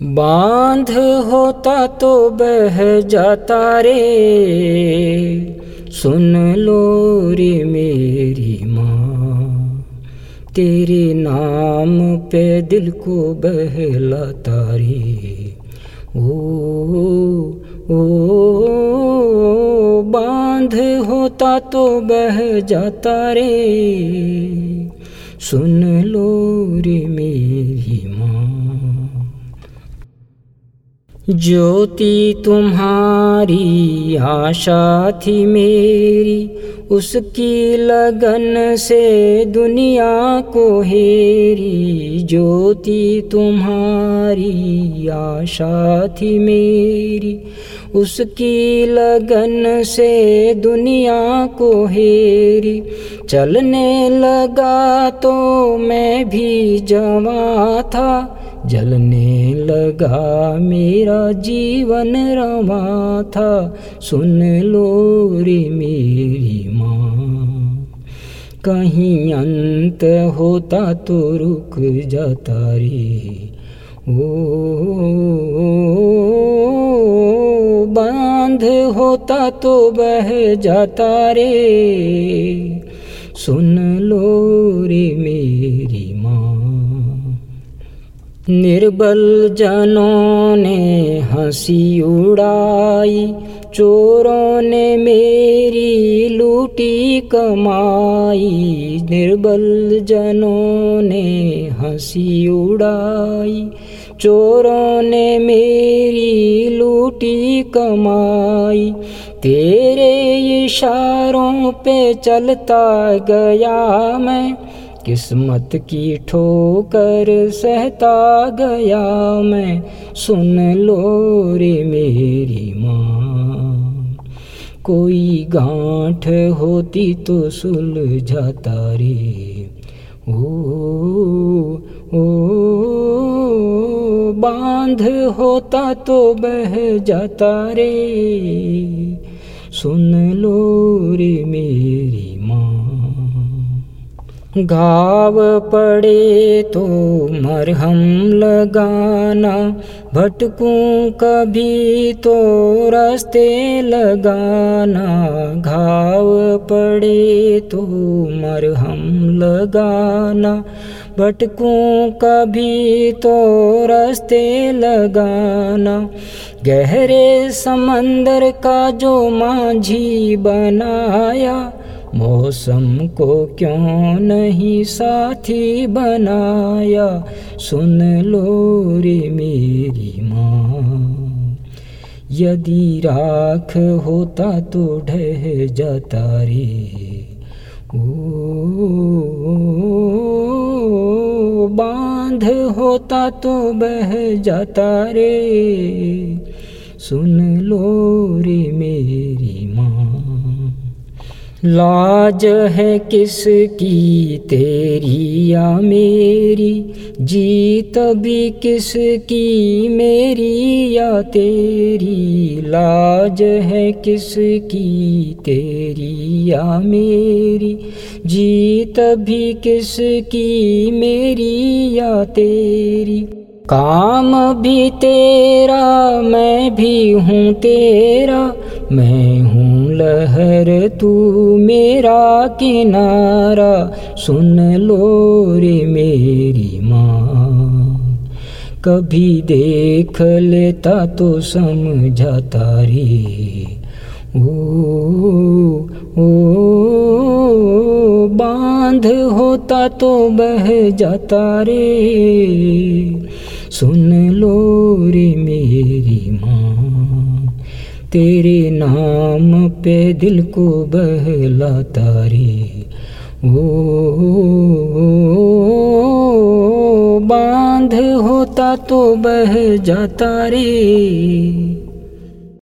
बाँध होता तो बह जाता रे। सुन लो रे मेरी माँ, तेरे नाम पे दिल को बहलाता रे। ओ ओ बाँध होता तो बह जाता रे। सुन लो रे मेरी माँ ज्योति तुम्हारी आशा थी मेरी। उसकी लगन से दुनिया को हेरी। ज्योति तुम्हारी आशा थी मेरी। उसकी लगन से दुनिया को हेरी। चलने लगा तो मैं भी जवा था। जलने लगा मेरा जीवन रमा था। सुन लो रे मेरी माँ, कहीं अंत होता तो रुक जाता रे। ओ, बाँध होता तो बह जाता रे। सुन लो रे मेरी निर्बल जनों ने हँसी उड़ाई, चोरों ने मेरी लूटी कमाई। निर्बल जनों ने हँसी उड़ाई, चोरों ने मेरी लूटी कमाई। तेरे इशारों पे चलता गया मैं किस्मत की ठोकर सहता गया मैं। सुन लो रे मेरी माँ, कोई गांठ होती तो सुलझाता रे। ओ ओ, बाँध होता तो बह जाता रे। सुन लो रे मेरी माँ। घाव पड़े तो मरहम लगाना, भटकूं कभी तो रास्ते लगाना। घाव पड़े तो मरहम लगाना, भटकूं कभी तो रास्ते लगाना। गहरे समंदर का जो माझी बनाया मौसम को क्यों नहीं साथी बनाया? सुन लो रे मेरी माँ यदि राख होता तो ढह जाता रे। ओ, बाँध होता तो बह जाता रे। सुन लो लाज है किसकी? तेरी या मेरी? जीत भी किसकी? मेरी या तेरी? लाज है किसकी? तेरी या मेरी? जीत भी किसकी? मेरी या तेरी? काम भी तेरा, मैं भी हूँ तेरा। मैं हूँ लहर, तू मेरा किनारा। सुन लो रे मेरी माँ। कभी देख लेता तो समझाता रे ओ ओ, बाँध होता तो बह जाता रे। सुन लो रे मेरी माँ तेरे नाम पे दिल को बहलाता रे ओ, बाँध होता तो बह जाता रे।